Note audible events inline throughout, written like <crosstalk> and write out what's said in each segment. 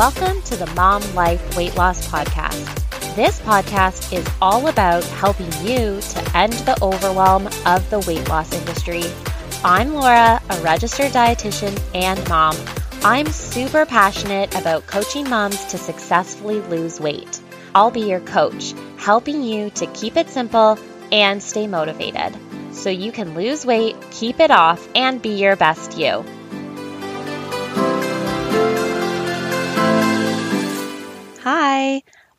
Welcome to the Mom Life Weight Loss Podcast. This podcast is all about helping you to end the overwhelm of the weight loss industry. I'm Laura, a registered dietitian and mom. I'm super passionate about coaching moms to successfully lose weight. I'll be your coach, helping you to keep it simple and stay motivated so you can lose weight, keep it off, and be your best you.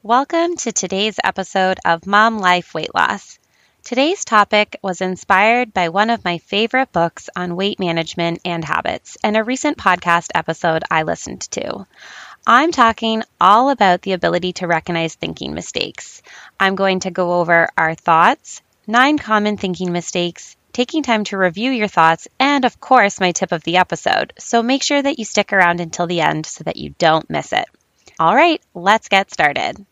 Welcome to today's episode of Mom Life Weight Loss. Today's topic was inspired by one of my favorite books on weight management and habits and a recent podcast episode I listened to. I'm talking all about the ability to recognize thinking mistakes. I'm going to go over our thoughts, nine common thinking mistakes, taking time to review your thoughts, and of course, my tip of the episode. So make sure that you stick around until the end so that you don't miss it. All right, let's get started.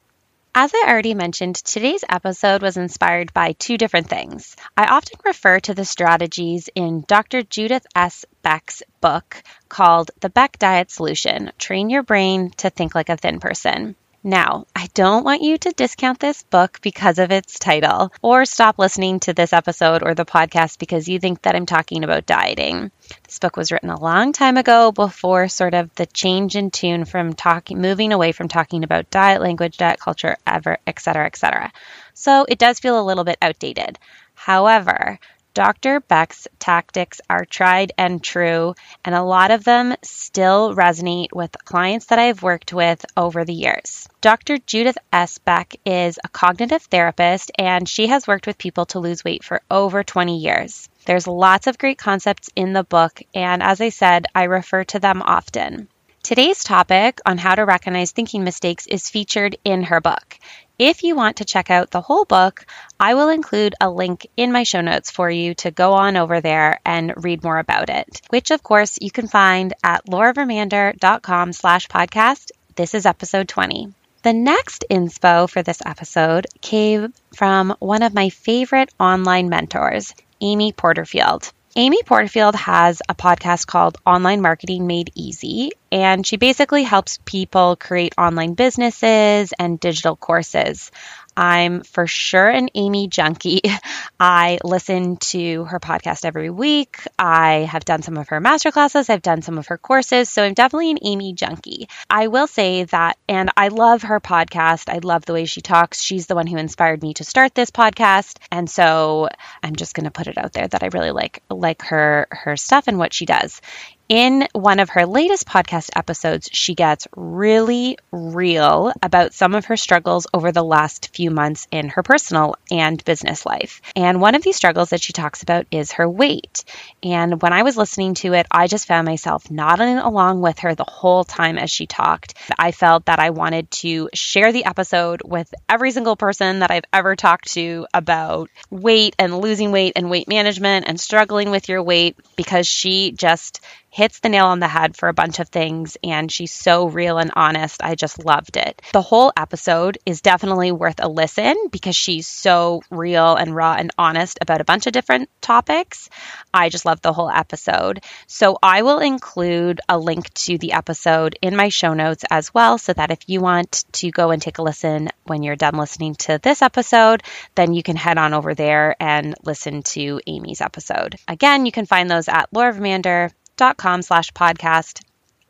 As I already mentioned, today's episode was inspired by two different things. I often refer to the strategies in Dr. Judith S. Beck's book called The Beck Diet Solution Train Your Brain to Think Like a Thin Person. Now, I don't want you to discount this book because of its title or stop listening to this episode or the podcast because you think that I'm talking about dieting. This book was written a long time ago before sort of the change in tune from talking moving away from talking about diet language, diet culture, ever, etc., etc. So it does feel a little bit outdated. However, Dr. Beck's tactics are tried and true, and a lot of them still resonate with clients that I've worked with over the years. Dr. Judith S. Beck is a cognitive therapist, and she has worked with people to lose weight for over 20 years. There's lots of great concepts in the book, and as I said, I refer to them often. Today's topic on how to recognize thinking mistakes is featured in her book. If you want to check out the whole book, I will include a link in my show notes for you to go on over there and read more about it, which of course you can find at lauravermander.com slash podcast. This is episode 20. The next inspo for this episode came from one of my favorite online mentors, Amy Porterfield. Amy Porterfield has a podcast called Online Marketing Made Easy, and she basically helps people create online businesses and digital courses. I'm for sure an Amy junkie. <laughs> I listen to her podcast every week. I have done some of her masterclasses, I've done some of her courses, so I'm definitely an Amy junkie. I will say that, and I love her podcast. I love the way she talks. She's the one who inspired me to start this podcast, and so I'm just going to put it out there that I really like like her her stuff and what she does. In one of her latest podcast episodes, she gets really real about some of her struggles over the last few months in her personal and business life. And one of these struggles that she talks about is her weight. And when I was listening to it, I just found myself nodding along with her the whole time as she talked. I felt that I wanted to share the episode with every single person that I've ever talked to about weight and losing weight and weight management and struggling with your weight because she just hits the nail on the head for a bunch of things, and she's so real and honest. I just loved it. The whole episode is definitely worth a listen because she's so real and raw and honest about a bunch of different topics. I just love the whole episode. So I will include a link to the episode in my show notes as well, so that if you want to go and take a listen when you're done listening to this episode, then you can head on over there and listen to Amy's episode. Again, you can find those at Laura Vermander com slash podcast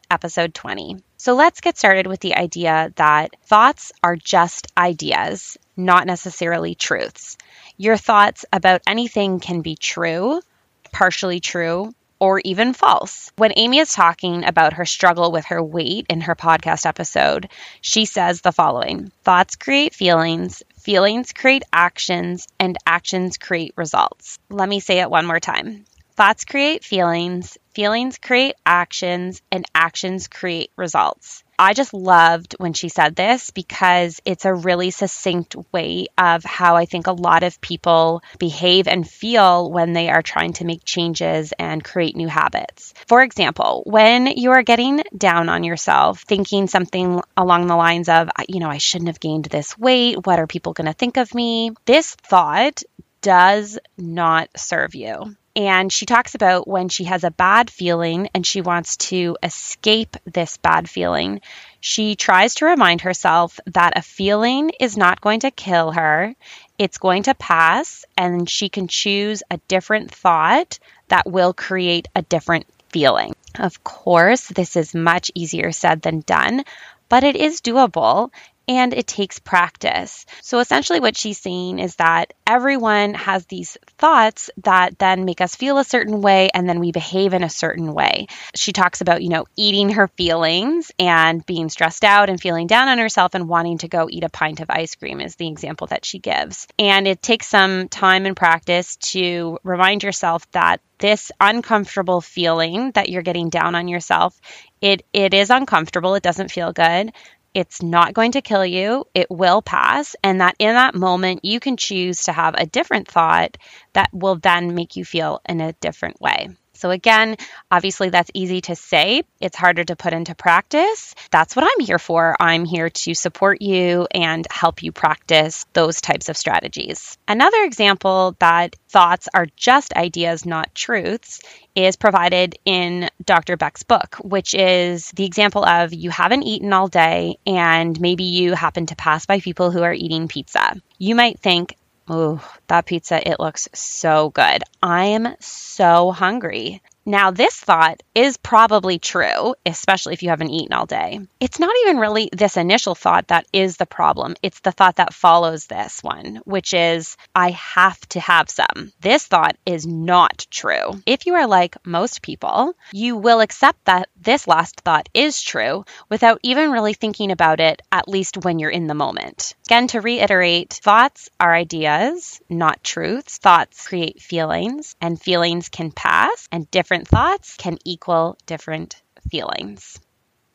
episode 20. So let's get started with the idea that thoughts are just ideas, not necessarily truths. Your thoughts about anything can be true, partially true, or even false. When Amy is talking about her struggle with her weight in her podcast episode, she says the following Thoughts create feelings, feelings create actions, and actions create results. Let me say it one more time. Thoughts create feelings, feelings create actions, and actions create results. I just loved when she said this because it's a really succinct way of how I think a lot of people behave and feel when they are trying to make changes and create new habits. For example, when you are getting down on yourself, thinking something along the lines of, you know, I shouldn't have gained this weight. What are people going to think of me? This thought does not serve you. And she talks about when she has a bad feeling and she wants to escape this bad feeling. She tries to remind herself that a feeling is not going to kill her, it's going to pass, and she can choose a different thought that will create a different feeling. Of course, this is much easier said than done, but it is doable and it takes practice. So essentially, what she's saying is that everyone has these thoughts that then make us feel a certain way and then we behave in a certain way. She talks about, you know, eating her feelings and being stressed out and feeling down on herself and wanting to go eat a pint of ice cream, is the example that she gives. And it takes some time and practice to remind yourself that this uncomfortable feeling that you're getting down on yourself it it is uncomfortable it doesn't feel good it's not going to kill you. It will pass. And that in that moment, you can choose to have a different thought that will then make you feel in a different way. So, again, obviously that's easy to say, it's harder to put into practice. That's what I'm here for. I'm here to support you and help you practice those types of strategies. Another example that thoughts are just ideas, not truths, is provided in Dr. Beck's book, which is the example of you haven't eaten all day and maybe you happen to pass by people who are eating pizza. You might think, Oh, that pizza, it looks so good. I am so hungry. Now, this thought is probably true, especially if you haven't eaten all day. It's not even really this initial thought that is the problem. It's the thought that follows this one, which is, I have to have some. This thought is not true. If you are like most people, you will accept that this last thought is true without even really thinking about it, at least when you're in the moment. Again, to reiterate, thoughts are ideas, not truths. Thoughts create feelings, and feelings can pass, and different different thoughts can equal different feelings.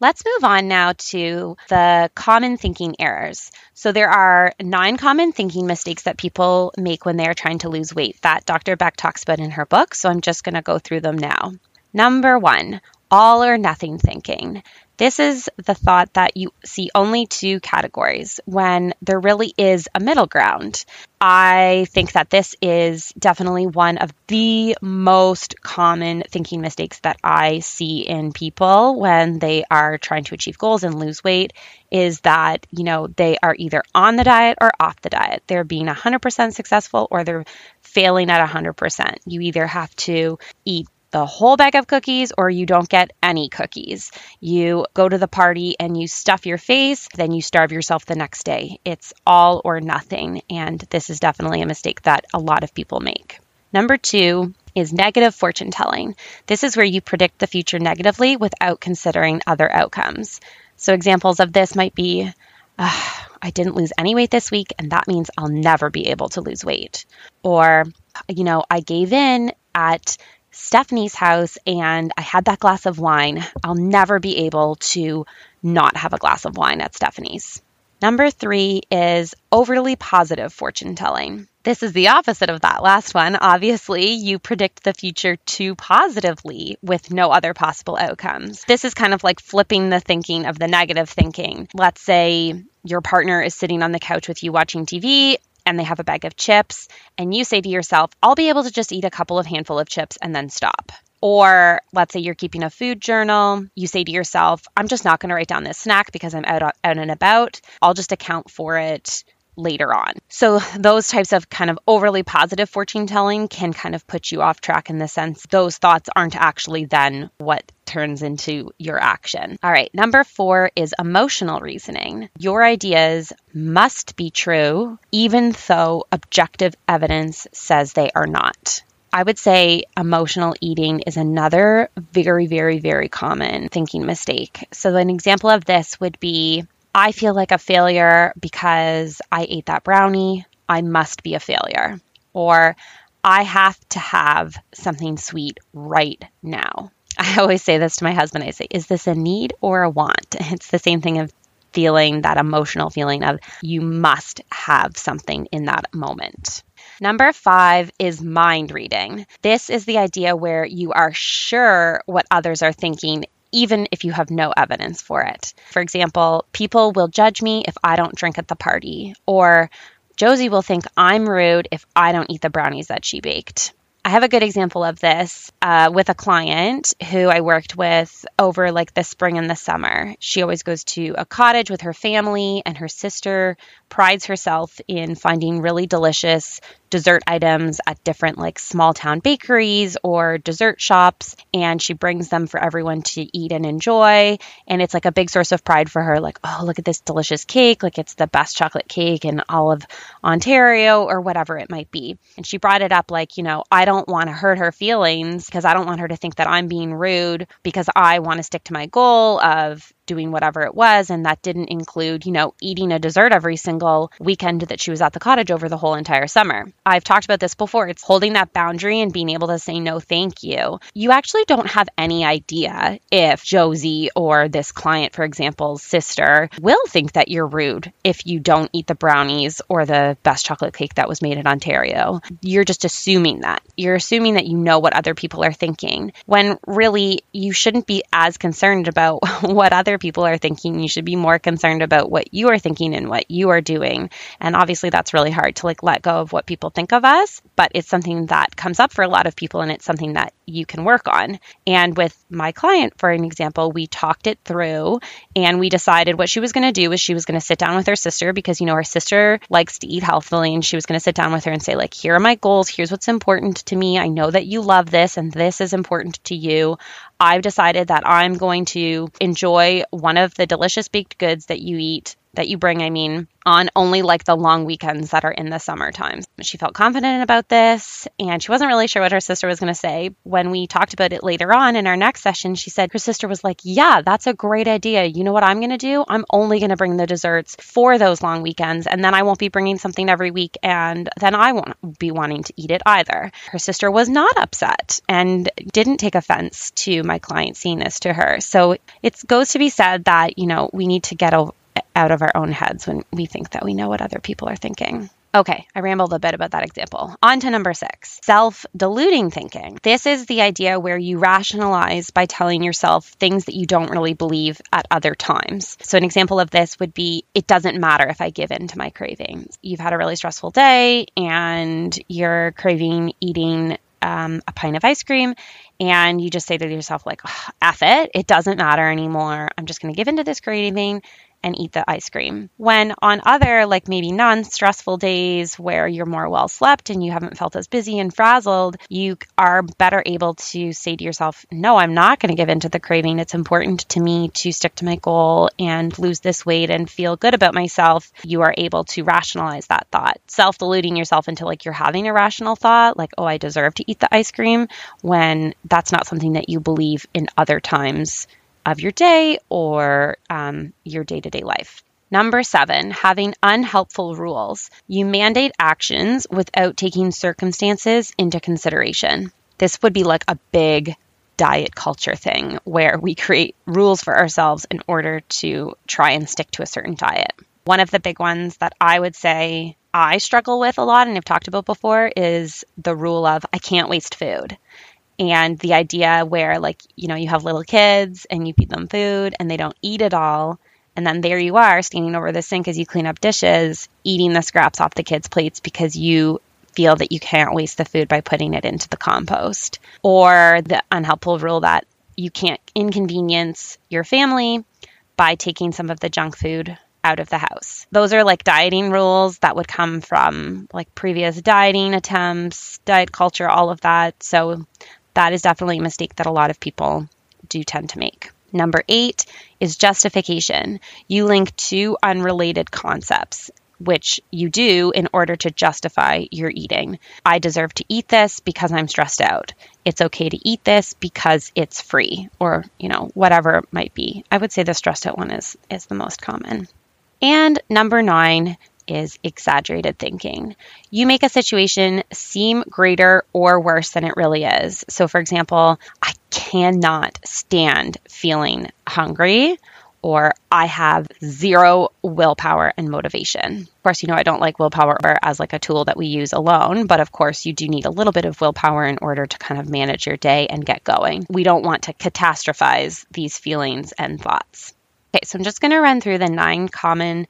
Let's move on now to the common thinking errors. So, there are nine common thinking mistakes that people make when they are trying to lose weight that Dr. Beck talks about in her book. So, I'm just going to go through them now. Number one, all or nothing thinking. This is the thought that you see only two categories when there really is a middle ground. I think that this is definitely one of the most common thinking mistakes that I see in people when they are trying to achieve goals and lose weight is that, you know, they are either on the diet or off the diet. They're being 100% successful or they're failing at 100%. You either have to eat the whole bag of cookies or you don't get any cookies. You go to the party and you stuff your face, then you starve yourself the next day. It's all or nothing. And this is definitely a mistake that a lot of people make. Number two is negative fortune telling. This is where you predict the future negatively without considering other outcomes. So, examples of this might be I didn't lose any weight this week, and that means I'll never be able to lose weight. Or, you know, I gave in at Stephanie's house and I had that glass of wine, I'll never be able to not have a glass of wine at Stephanie's. Number three is overly positive fortune telling. This is the opposite of that last one. Obviously, you predict the future too positively with no other possible outcomes. This is kind of like flipping the thinking of the negative thinking. Let's say your partner is sitting on the couch with you watching TV and they have a bag of chips, and you say to yourself, I'll be able to just eat a couple of handful of chips and then stop. Or let's say you're keeping a food journal, you say to yourself, I'm just not going to write down this snack because I'm out, out and about. I'll just account for it later on. So, those types of kind of overly positive fortune telling can kind of put you off track in the sense those thoughts aren't actually then what turns into your action. All right, number four is emotional reasoning. Your ideas must be true, even though objective evidence says they are not. I would say emotional eating is another very, very, very common thinking mistake. So, an example of this would be I feel like a failure because I ate that brownie. I must be a failure. Or I have to have something sweet right now. <laughs> I always say this to my husband. I say, is this a need or a want? <laughs> It's the same thing of feeling that emotional feeling of you must have something in that moment. Number five is mind reading. This is the idea where you are sure what others are thinking even if you have no evidence for it. For example, people will judge me if I don't drink at the party, or Josie will think I'm rude if I don't eat the brownies that she baked. I have a good example of this uh, with a client who I worked with over like the spring and the summer. She always goes to a cottage with her family, and her sister prides herself in finding really delicious dessert items at different like small town bakeries or dessert shops and she brings them for everyone to eat and enjoy. And it's like a big source of pride for her like oh look at this delicious cake. Like it's the best chocolate cake in all of Ontario or whatever it might be. And she brought it up like you know I don't want to hurt her feelings because I don't want her to think that I'm being rude because I want to stick to my goal of doing whatever it was. And that didn't include, you know, eating a dessert every single weekend that she was at the cottage over the whole entire summer. I've talked about this before. It's holding that boundary and being able to say no, thank you. You actually don't have any idea if Josie or this client, for example's sister, will think that you're rude if you don't eat the brownies or the best chocolate cake that was made in Ontario. You're just assuming that. You're assuming that you know what other people are thinking when really you shouldn't be as concerned about <laughs> what other other people are thinking. You should be more concerned about what you are thinking and what you are doing. And obviously that's really hard to like let go of what people think of us, but it's something that comes up for a lot of people and it's something that you can work on. And with my client, for an example, we talked it through and we decided what she was going to do was she was going to sit down with her sister because, you know, her sister likes to eat healthfully and she was going to sit down with her and say, like, here are my goals. Here's what's important to me. I know that you love this and this is important to you. I've decided that I'm going to enjoy one of the delicious baked goods that you eat that you bring, I mean, on only like the long weekends that are in the summer times. She felt confident about this and she wasn't really sure what her sister was going to say. When we talked about it later on in our next session, she said her sister was like, Yeah, that's a great idea. You know what I'm going to do? I'm only going to bring the desserts for those long weekends and then I won't be bringing something every week and then I won't be wanting to eat it either. Her sister was not upset and didn't take offense to my client saying this to her. So it goes to be said that, you know, we need to get over out of our own heads when we think that we know what other people are thinking. Okay, I rambled a bit about that example. On to number six self deluding thinking. This is the idea where you rationalize by telling yourself things that you don't really believe at other times. So, an example of this would be it doesn't matter if I give in to my cravings. You've had a really stressful day and you're craving eating um, a pint of ice cream and you just say to yourself like F it, it doesn't matter anymore. I'm just going to give into this craving and eat the ice cream. When on other, like maybe non stressful days where you're more well slept and you haven't felt as busy and frazzled, you are better able to say to yourself, No, I'm not going to give in to the craving. It's important to me to stick to my goal and lose this weight and feel good about myself. You are able to rationalize that thought. Self deluding yourself into like you're having a rational thought, like, Oh, I deserve to eat the ice cream, when that's not something that you believe in other times of your day or um, your day to day life. Number seven, having unhelpful rules. You mandate actions without taking circumstances into consideration. This would be like a big diet culture thing where we create rules for ourselves in order to try and stick to a certain diet. One of the big ones that I would say I struggle with a lot and I've talked about before is the rule of I can't waste food and the idea where like you know you have little kids and you feed them food and they don't eat it all and then there you are standing over the sink as you clean up dishes eating the scraps off the kids plates because you feel that you can't waste the food by putting it into the compost or the unhelpful rule that you can't inconvenience your family by taking some of the junk food out of the house. Those are like dieting rules that would come from like previous dieting attempts, diet culture, all of that. So that is definitely a mistake that a lot of people do tend to make. Number eight is justification. You link two unrelated concepts, which you do in order to justify your eating. I deserve to eat this because I'm stressed out. It's okay to eat this because it's free, or, you know, whatever it might be. I would say the stressed out one is, is the most common. And number nine, is exaggerated thinking. You make a situation seem greater or worse than it really is. So, for example, I cannot stand feeling hungry or I have zero willpower and motivation. Of course, you know, I don't like willpower as like a tool that we use alone, but of course, you do need a little bit of willpower in order to kind of manage your day and get going. We don't want to catastrophize these feelings and thoughts. Okay, so I'm just going to run through the nine common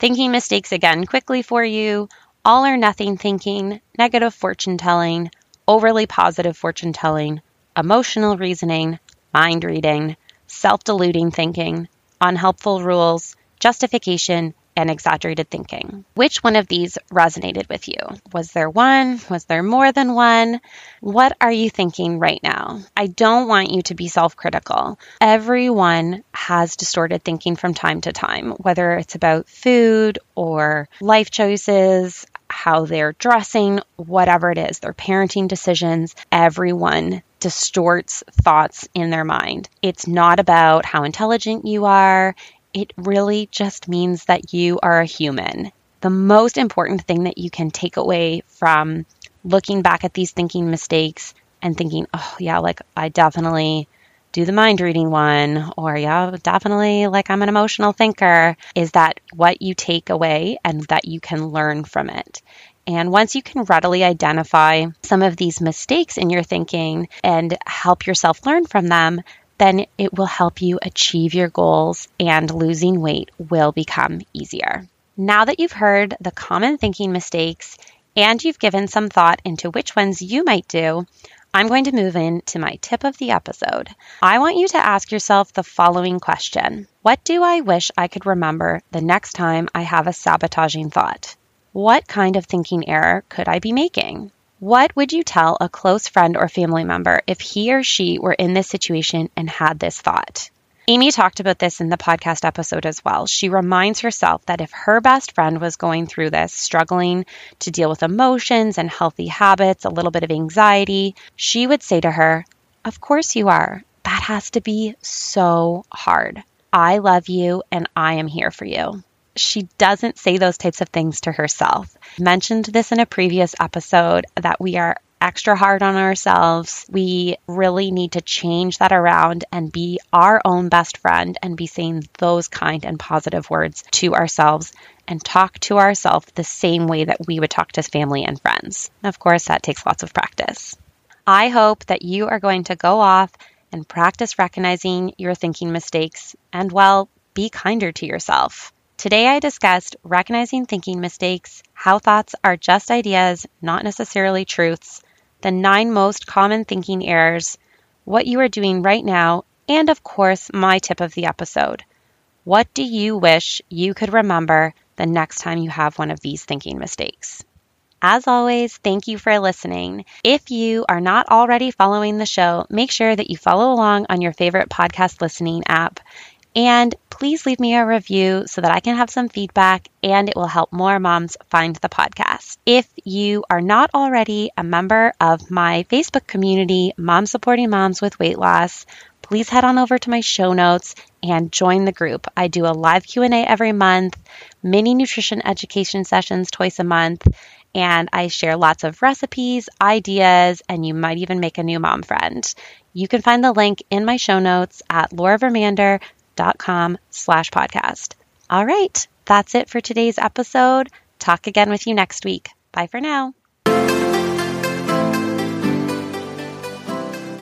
Thinking mistakes again quickly for you all or nothing thinking, negative fortune telling, overly positive fortune telling, emotional reasoning, mind reading, self deluding thinking, unhelpful rules, justification, and exaggerated thinking. Which one of these resonated with you? Was there one? Was there more than one? What are you thinking right now? I don't want you to be self critical. Everyone has distorted thinking from time to time, whether it's about food or life choices, how they're dressing, whatever it is, their parenting decisions. Everyone distorts thoughts in their mind. It's not about how intelligent you are it really just means that you are a human. The most important thing that you can take away from looking back at these thinking mistakes and thinking, oh, yeah, like I definitely do the mind reading one, or yeah, definitely like I'm an emotional thinker, is that what you take away and that you can learn from it. And once you can readily identify some of these mistakes in your thinking and help yourself learn from them, then it will help you achieve your goals and losing weight will become easier. Now that you've heard the common thinking mistakes and you've given some thought into which ones you might do, I'm going to move into my tip of the episode. I want you to ask yourself the following question What do I wish I could remember the next time I have a sabotaging thought? What kind of thinking error could I be making? What would you tell a close friend or family member if he or she were in this situation and had this thought? Amy talked about this in the podcast episode as well. She reminds herself that if her best friend was going through this, struggling to deal with emotions and healthy habits, a little bit of anxiety, she would say to her, Of course you are. That has to be so hard. I love you and I am here for you she doesn't say those types of things to herself. Mentioned this in a previous episode that we are extra hard on ourselves. We really need to change that around and be our own best friend and be saying those kind and positive words to ourselves and talk to ourselves the same way that we would talk to family and friends. Of course, that takes lots of practice. I hope that you are going to go off and practice recognizing your thinking mistakes and, well, be kinder to yourself. Today I discussed recognizing thinking mistakes, how thoughts are just ideas, not necessarily truths, the nine most common thinking errors, what you are doing right now, and of course, my tip of the episode. What do you wish you could remember the next time you have one of these thinking mistakes? As always, thank you for listening. If you are not already following the show, make sure that you follow along on your favorite podcast listening app. And please leave me a review so that I can have some feedback and it will help more moms find the podcast. If you are not already a member of my Facebook community, Mom Supporting Moms with Weight Loss, please head on over to my show notes and join the group. I do a live Q&A every month, mini nutrition education sessions twice a month, and I share lots of recipes, ideas, and you might even make a new mom friend. You can find the link in my show notes at lauravermander.com com slash podcast. All right, that's it for today's episode. Talk again with you next week. Bye for now.